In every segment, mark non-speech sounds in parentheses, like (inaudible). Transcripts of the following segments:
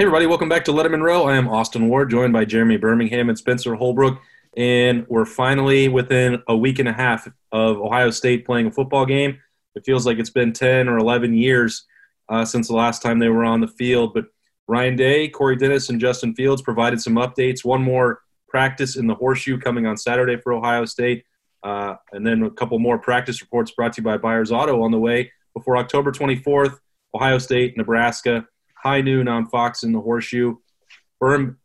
Hey, everybody, welcome back to Lettermen Row. I am Austin Ward, joined by Jeremy Birmingham and Spencer Holbrook. And we're finally within a week and a half of Ohio State playing a football game. It feels like it's been 10 or 11 years uh, since the last time they were on the field. But Ryan Day, Corey Dennis, and Justin Fields provided some updates. One more practice in the horseshoe coming on Saturday for Ohio State. Uh, and then a couple more practice reports brought to you by Byers Auto on the way before October 24th, Ohio State, Nebraska high noon on Fox in the Horseshoe. Berm,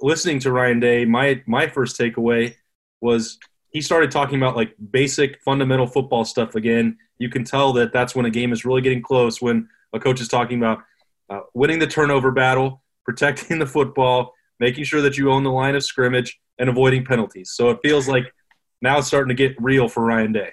listening to Ryan Day, my my first takeaway was he started talking about like basic fundamental football stuff again. You can tell that that's when a game is really getting close when a coach is talking about uh, winning the turnover battle, protecting (laughs) the football, making sure that you own the line of scrimmage, and avoiding penalties. So it feels like now it's starting to get real for Ryan Day.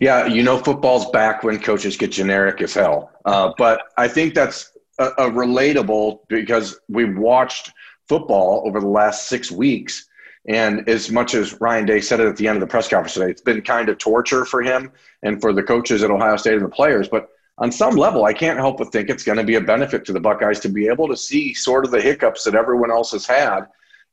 Yeah, you know, football's back when coaches get generic as hell. Uh, but I think that's a, a relatable because we've watched football over the last six weeks. And as much as Ryan Day said it at the end of the press conference today, it's been kind of torture for him and for the coaches at Ohio State and the players. But on some level, I can't help but think it's going to be a benefit to the Buckeyes to be able to see sort of the hiccups that everyone else has had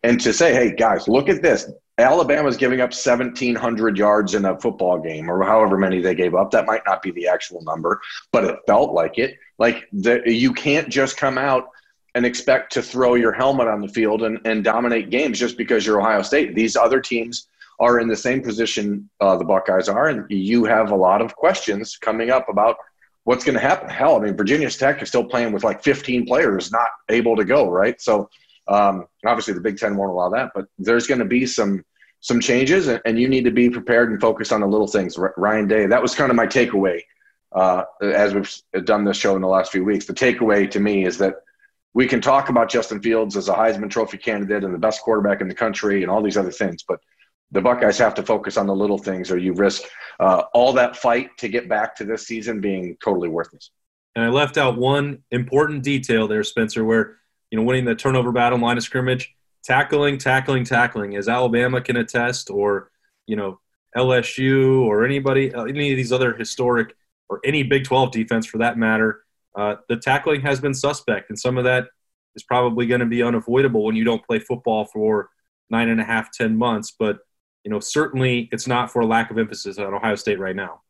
and to say, hey, guys, look at this. Alabama's giving up 1,700 yards in a football game, or however many they gave up. That might not be the actual number, but it felt like it. Like the, you can't just come out and expect to throw your helmet on the field and, and dominate games just because you're Ohio State. These other teams are in the same position uh, the Buckeyes are, and you have a lot of questions coming up about what's going to happen. Hell, I mean, Virginia Tech is still playing with like 15 players not able to go, right? So um, obviously the Big Ten won't allow that, but there's going to be some some changes, and you need to be prepared and focused on the little things. Ryan Day, that was kind of my takeaway uh, as we've done this show in the last few weeks. The takeaway to me is that we can talk about Justin Fields as a Heisman Trophy candidate and the best quarterback in the country and all these other things, but the Buckeyes have to focus on the little things, or you risk uh, all that fight to get back to this season being totally worthless. And I left out one important detail there, Spencer, where you know winning the turnover battle line of scrimmage, tackling, tackling, tackling, as Alabama can attest, or you know LSU or anybody, uh, any of these other historic or any Big 12 defense for that matter, uh, the tackling has been suspect, and some of that is probably going to be unavoidable when you don't play football for nine and a half, ten months. But you know, certainly it's not for lack of emphasis on Ohio State right now.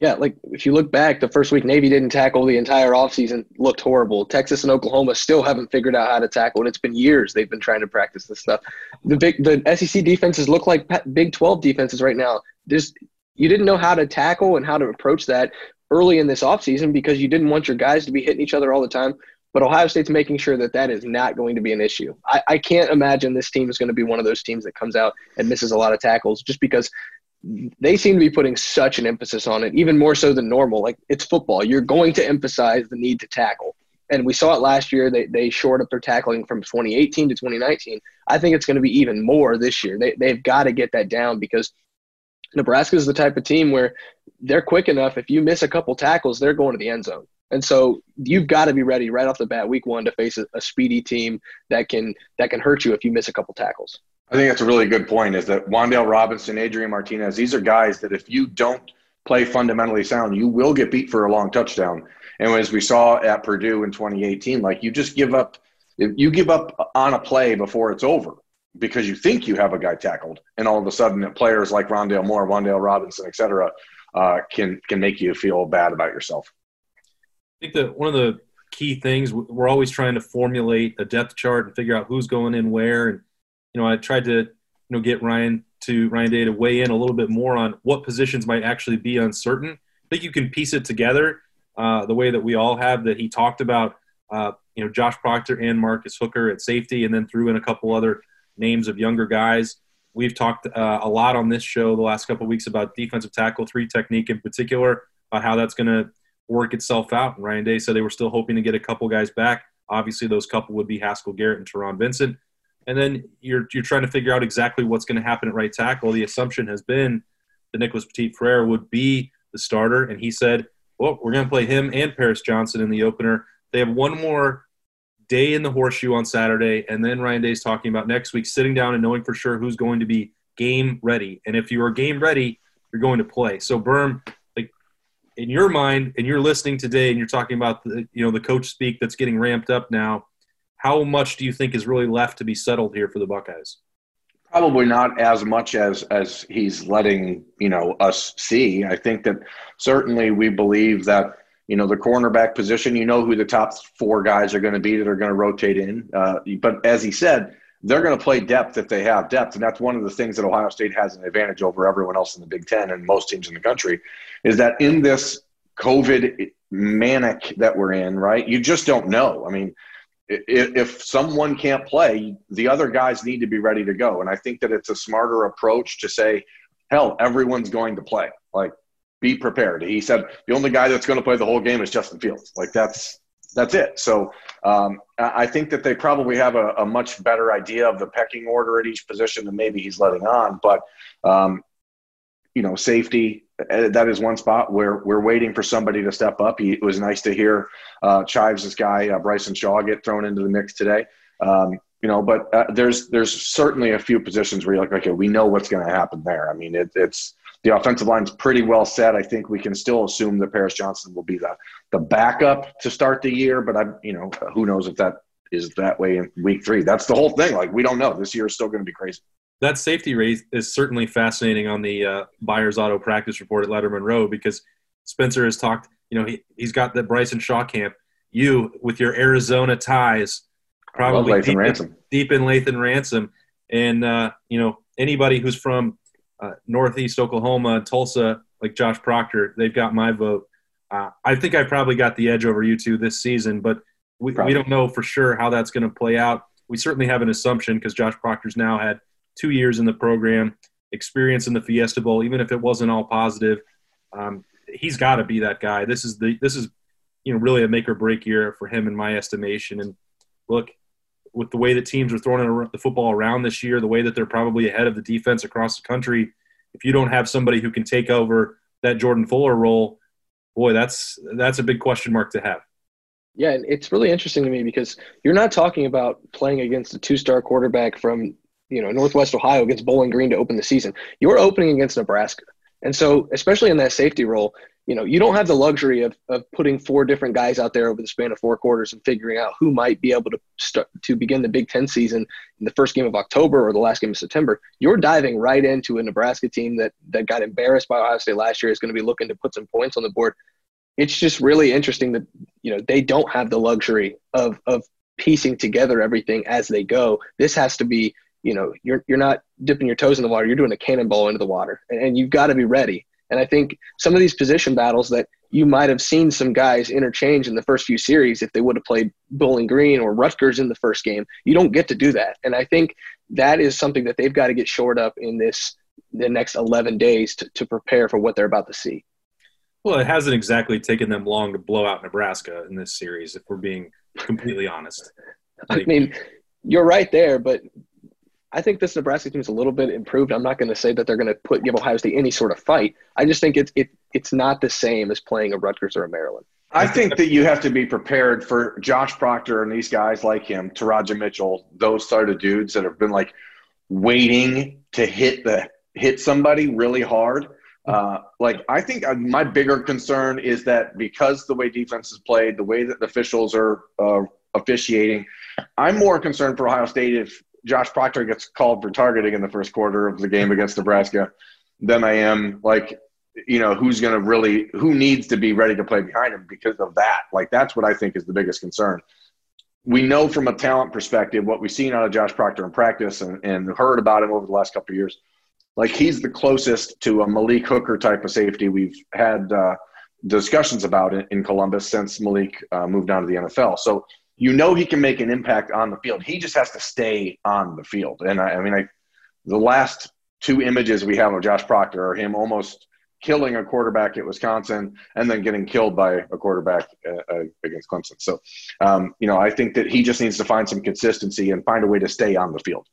Yeah, like if you look back, the first week Navy didn't tackle the entire offseason, looked horrible. Texas and Oklahoma still haven't figured out how to tackle, and it's been years they've been trying to practice this stuff. The big, the SEC defenses look like Big 12 defenses right now. There's you didn't know how to tackle and how to approach that early in this offseason because you didn't want your guys to be hitting each other all the time. But Ohio State's making sure that that is not going to be an issue. I, I can't imagine this team is going to be one of those teams that comes out and misses a lot of tackles just because they seem to be putting such an emphasis on it, even more so than normal. Like it's football. You're going to emphasize the need to tackle. And we saw it last year. They, they shored up their tackling from 2018 to 2019. I think it's going to be even more this year. They, they've got to get that down because Nebraska is the type of team where they're quick enough. If you miss a couple tackles, they're going to the end zone. And so you've got to be ready right off the bat, week one, to face a, a, speedy team that can that can hurt you if you miss a couple tackles. I think that's a really good point. Is that Wan'Dale Robinson, Adrian Martinez? These are guys that if you don't play fundamentally sound, you will get beat for a long touchdown. And as we saw at Purdue in 2018, like you just give up, you give up on a play before it's over because you think you have a guy tackled, and all of a sudden players like Rondale Moore, Wan'Dale Robinson, et cetera, uh, can can make you feel bad about yourself. I think that one of the key things we're always trying to formulate a depth chart and figure out who's going in where. And you know, I tried to you know get Ryan to Ryan Day to weigh in a little bit more on what positions might actually be uncertain. I think you can piece it together uh, the way that we all have. That he talked about, uh, you know, Josh Proctor and Marcus Hooker at safety, and then threw in a couple other names of younger guys. We've talked uh, a lot on this show the last couple weeks about defensive tackle three technique in particular, about how that's going to work itself out. And Ryan Day said they were still hoping to get a couple guys back. Obviously, those couple would be Haskell Garrett and Taron Vincent. And then you're you're trying to figure out exactly what's going to happen at right tackle. The assumption has been that Nicholas Petit Frere would be the starter, and he said, "Well, we're going to play him and Paris Johnson in the opener." They have one more day in the horseshoe on Saturday, and then Ryan Day is talking about next week sitting down and knowing for sure who's going to be game ready. And if you are game ready, you're going to play. So Berm, like in your mind, and you're listening today, and you're talking about the you know the coach speak that's getting ramped up now. How much do you think is really left to be settled here for the Buckeyes? Probably not as much as as he's letting you know us see. I think that certainly we believe that you know the cornerback position. You know who the top four guys are going to be that are going to rotate in. Uh, but as he said, they're going to play depth if they have depth, and that's one of the things that Ohio State has an advantage over everyone else in the Big Ten and most teams in the country, is that in this COVID manic that we're in, right? You just don't know. I mean if someone can't play, the other guys need to be ready to go. And I think that it's a smarter approach to say, hell, everyone's going to play. Like, be prepared. He said the only guy that's going to play the whole game is Justin Fields. Like that's that's it. So um, I think that they probably have a, a, much better idea of the pecking order at each position than maybe he's letting on. But um, you know, safety uh, that is one spot where we're waiting for somebody to step up. He, it was nice to hear uh, Chives' guy uh, Bryson Shaw get thrown into the mix today. Um, you know, but uh, there's there's certainly a few positions where you're like, okay, we know what's going to happen there. I mean, it, it's the offensive line's pretty well set. I think we can still assume that Paris Johnson will be the the backup to start the year, but I'm you know who knows if that is that way in week three. That's the whole thing. Like we don't know. This year is still going to be crazy that safety rate is certainly fascinating on the uh, Byers Auto practice report at Lettermen Row because Spencer has talked. You know, he he's got the Bryson Shaw camp. You with your Arizona ties, probably deep, in, deep in Lathan Ransom, and uh, you know anybody who's from uh, Northeast Oklahoma, Tulsa, like Josh Proctor, they've got my vote. Uh, I think I probably got the edge over you two this season, but we, we don't know for sure how that's going to play out. We certainly have an assumption because Josh Proctor's now had – two years in the program, experience in the Fiesta Bowl, even if it wasn't all positive. Um, he's got to be that guy. This is the this is you know really a make or break year for him in my estimation. And look, with the way that teams are throwing the football around this year, the way that they're probably ahead of the defense across the country, if you don't have somebody who can take over that Jordan Fuller role, boy, that's that's a big question mark to have. Yeah, and it's really interesting to me because you're not talking about playing against a two-star quarterback from you know Northwest Ohio against Bowling Green to open the season. You're opening against Nebraska, and so especially in that safety role, you know you don't have the luxury of of putting four different guys out there over the span of four quarters and figuring out who might be able to start to begin the Big Ten season in the first game of October or the last game of September. You're diving right into a Nebraska team that that got embarrassed by Ohio State last year is going to be looking to put some points on the board. It's just really interesting that you know they don't have the luxury of of piecing together everything as they go. This has to be you know you're you're not dipping your toes in the water you're doing a cannonball into the water and, and you've got to be ready. And i think some of these position battles that you might have seen some guys interchange in the first few series if they would have played bowling green or rutgers in the first game you don't get to do that. And i think that is something that they've got to get shored up in this the next 11 days to, to prepare for what they're about to see. Well it hasn't exactly taken them long to blow out nebraska in this series if we're being completely honest. I mean you're right there but I think this Nebraska team is a little bit improved. I'm not going to say that they're going to put give Ohio State any sort of fight. I just think it's it, it's not the same as playing a Rutgers or a Maryland. I think that you have to be prepared for Josh Proctor and these guys like him, Teradja Mitchell, those sort of dudes that have been like waiting to hit the hit somebody really hard. Uh, like I think uh, my bigger concern is that because the way defense is played, the way that the officials are uh, officiating, I'm more concerned for Ohio State if Josh Proctor gets called for targeting in the first quarter of the game against Nebraska than I am like, you know, who's going to really, who needs to be ready to play behind him because of that. Like, that's what I think is the biggest concern. We know from a talent perspective what we've seen out of Josh Proctor in practice and, and heard about him over the last couple of years. Like, he's the closest to a Malik Hooker type of safety we've had uh, discussions about it in Columbus since Malik uh, moved on to the NFL. So, you know he can make an impact on the field. He just has to stay on the field. And I, I mean, I, the last two images we have of Josh Proctor are him almost killing a quarterback at Wisconsin and then getting killed by a quarterback uh, uh, against Clemson. So, um, you know, I think that he just needs to find some consistency and find a way to stay on the field.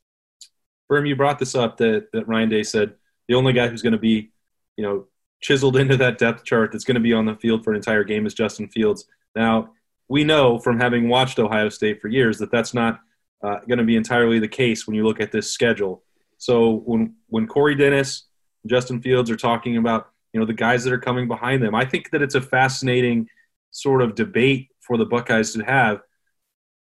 Berm, you brought this up that, that Ryan Day said the only guy who's going to be, you know, chiseled into that depth chart that's going to be on the field for an entire game is Justin Fields. Now, we know from having watched Ohio State for years that that's not uh, going to be entirely the case when you look at this schedule. So when when Corey Dennis, and Justin Fields are talking about you know the guys that are coming behind them, I think that it's a fascinating sort of debate for the Buckeyes to have.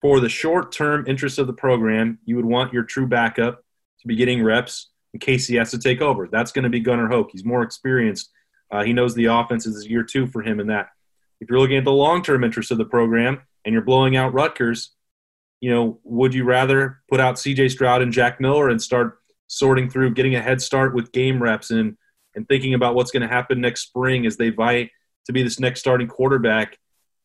for the short term interest of the program, you would want your true backup to be getting reps in case he has to take over. That's going to be Gunnar Hoak. He's more experienced. Uh, he knows the offense is year two for him in that. If you're looking at the long term interest of the program and you're blowing out Rutgers, you know, would you rather put out CJ Stroud and Jack Miller and start sorting through, getting a head start with game reps and and thinking about what's going to happen next spring as they vie to be this next starting quarterback?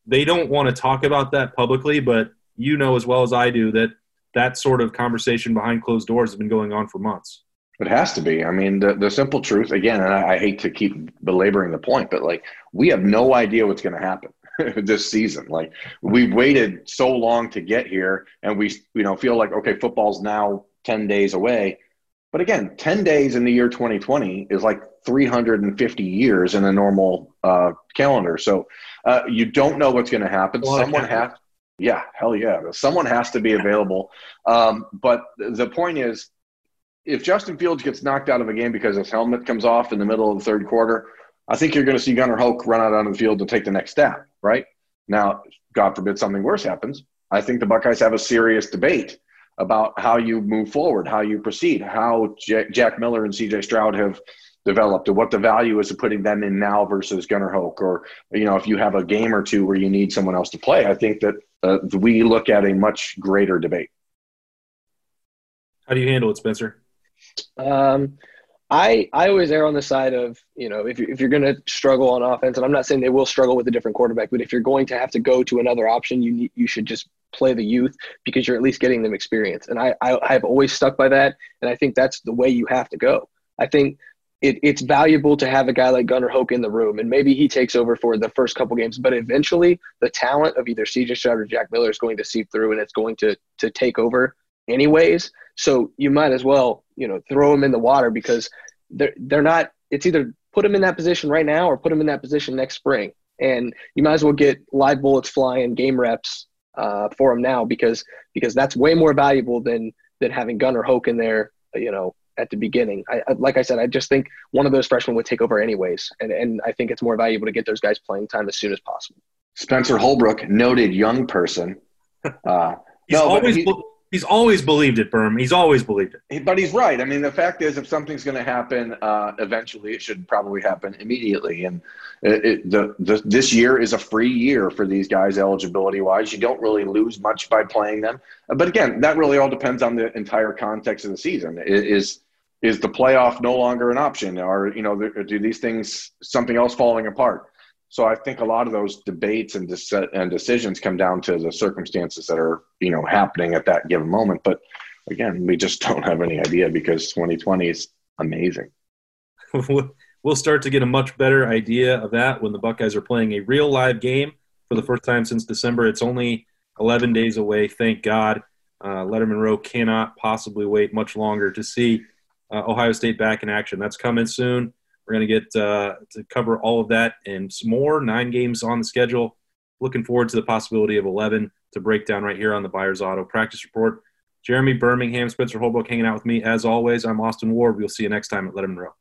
They don't want to talk about that publicly, but you know as well as I do that that sort of conversation behind closed doors has been going on for months. It has to be. I mean, the, the simple truth, again, and I, I hate to keep belaboring the point, but like, we have no idea what's going to happen (laughs) this season. Like, we waited so long to get here, and we, you know, feel like, okay, football's now 10 days away. But again, 10 days in the year 2020 is like 350 years in a normal uh, calendar. So uh, you don't know what's going to happen. Someone has, yeah, hell yeah. Someone has to be available. Um, but the point is, if Justin Fields gets knocked out of a game because his helmet comes off in the middle of the third quarter, I think you're going to see Gunnar Hoak run out on the field to take the next step, right? Now, God forbid something worse happens. I think the Buckeyes have a serious debate about how you move forward, how you proceed, how Jack Miller and CJ Stroud have developed, and what the value is of putting them in now versus Gunnar Hoak, or you know, if you have a game or two where you need someone else to play. I think that uh, we look at a much greater debate. How do you handle it, Spencer? Um, I I always err on the side of you know if you if you're going to struggle on offense, and I'm not saying they will struggle with a different quarterback, but if you're going to have to go to another option, you you should just play the youth because you're at least getting them experience. And I I have always stuck by that, and I think that's the way you have to go. I think it, it's valuable to have a guy like Gunnar Hoak in the room, and maybe he takes over for the first couple games. But eventually, the talent of either CJ Stroud or Jack Miller is going to seep through, and it's going to to take over anyways. So you might as well, you know, throw them in the water because they're they're not. It's either put them in that position right now or put them in that position next spring, and you might as well get live bullets flying game reps uh, for them now because because that's way more valuable than than having Gunnar Hoak in there, you know, at the beginning. I, I, like I said, I just think one of those freshmen would take over anyways, and and I think it's more valuable to get those guys playing time as soon as possible. Spencer Holbrook, noted young person. (laughs) Uh, he's no, always he, he's always believed it, Berm. He's always believed it. But he's right. I mean, the fact is, if something's going to happen, uh, eventually, it should probably happen immediately. And it, it, the, the this year is a free year for these guys, eligibility wise. You don't really lose much by playing them. But again, that really all depends on the entire context of the season. Is is the playoff no longer an option, or you know, do these things something else falling apart? So I think a lot of those debates and and decisions come down to the circumstances that are you know happening at that given moment. But again, we just don't have any idea because 2020 is amazing. (laughs) we'll start to get a much better idea of that when the Buckeyes are playing a real live game for the first time since December. It's only 11 days away. Thank God. Uh, Lettermen Row cannot possibly wait much longer to see uh, Ohio State back in action. That's coming soon. We're going to get uh, to cover all of that and some more. Nine games on the schedule. Looking forward to the possibility of 11 to break down right here on the Byers Auto Practice Report. Jeremy Birmingham, Spencer Holbrook hanging out with me as always. I'm Austin Ward. We'll see you next time at Lettermen Row.